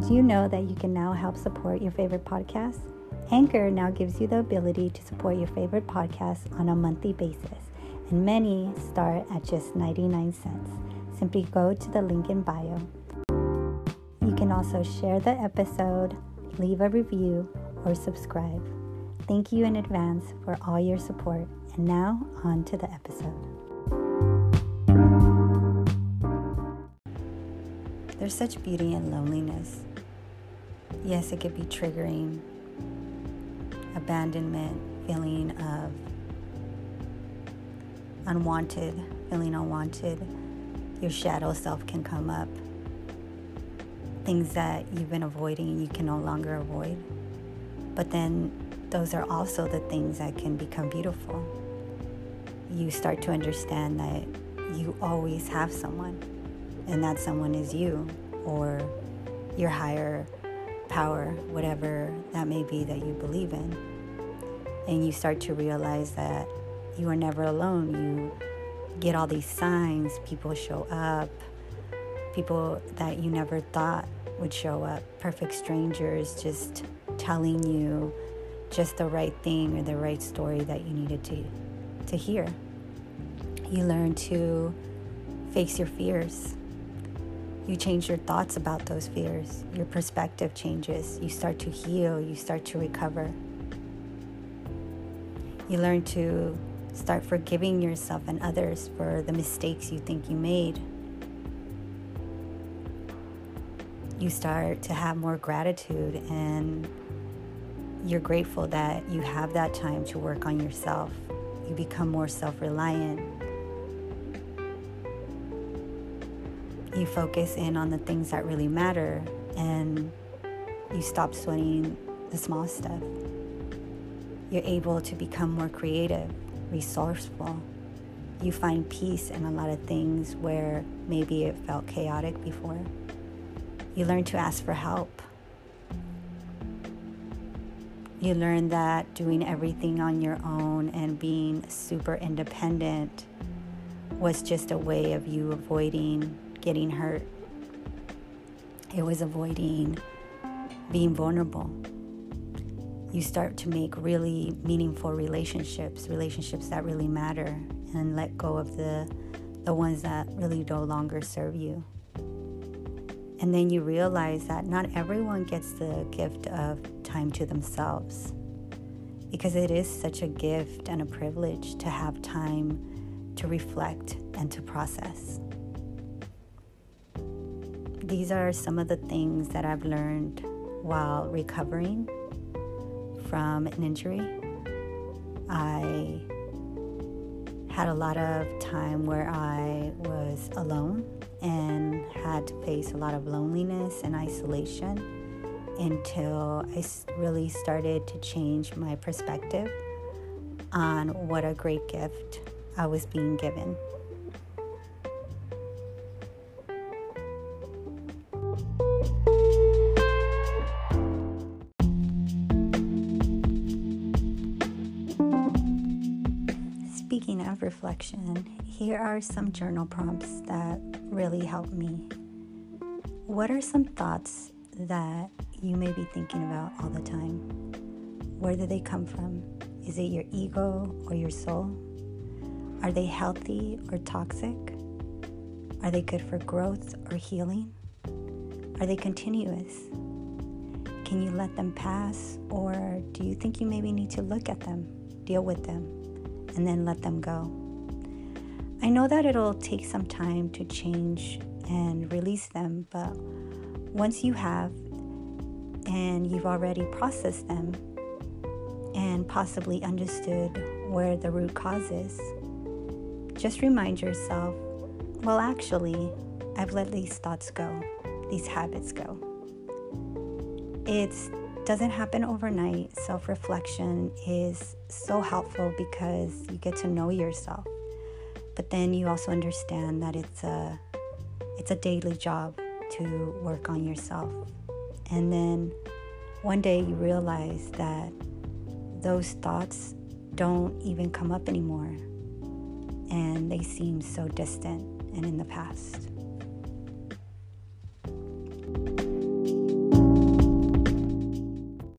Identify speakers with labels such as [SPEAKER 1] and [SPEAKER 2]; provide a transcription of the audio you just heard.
[SPEAKER 1] Did you know that you can now help support your favorite podcast? Anchor now gives you the ability to support your favorite podcast on a monthly basis, and many start at just 99 cents. Simply go to the link in bio. You can also share the episode, leave a review, or subscribe. Thank you in advance for all your support. And now, on to the episode. There's such beauty in loneliness. Yes, it could be triggering, abandonment, feeling of unwanted, feeling unwanted. Your shadow self can come up. Things that you've been avoiding, you can no longer avoid. But then those are also the things that can become beautiful. You start to understand that you always have someone and that someone is you or your higher power, whatever that may be that you believe in. And you start to realize that you are never alone. You get all these signs, people show up, people that you never thought would show up, perfect strangers just telling you just the right thing or the right story that you needed to to hear. You learn to face your fears you change your thoughts about those fears. Your perspective changes. You start to heal. You start to recover. You learn to start forgiving yourself and others for the mistakes you think you made. You start to have more gratitude and you're grateful that you have that time to work on yourself. You become more self reliant you focus in on the things that really matter and you stop sweating the small stuff. You're able to become more creative, resourceful. You find peace in a lot of things where maybe it felt chaotic before. You learn to ask for help. You learn that doing everything on your own and being super independent was just a way of you avoiding getting hurt. It was avoiding being vulnerable. You start to make really meaningful relationships, relationships that really matter, and let go of the, the ones that really no longer serve you. And then you realize that not everyone gets the gift of time to themselves because it is such a gift and a privilege to have time to reflect and to process these are some of the things that I've learned while recovering from an injury. I had a lot of time where I was alone and had to face a lot of loneliness and isolation until I really started to change my perspective on what a great gift I was being given. Speaking of reflection, here are some journal prompts that really help me. What are some thoughts that you may be thinking about all the time? Where do they come from? Is it your ego or your soul? Are they healthy or toxic? Are they good for growth or healing? Are they continuous? Can you let them pass, or do you think you maybe need to look at them, deal with them, and then let them go? I know that it'll take some time to change and release them, but once you have and you've already processed them and possibly understood where the root cause is, just remind yourself well, actually, I've let these thoughts go these habits go. It doesn't happen overnight. Self reflection is so helpful because you get to know yourself. But then you also understand that it's a it's a daily job to work on yourself. And then one day you realize that those thoughts don't even come up anymore and they seem so distant and in the past.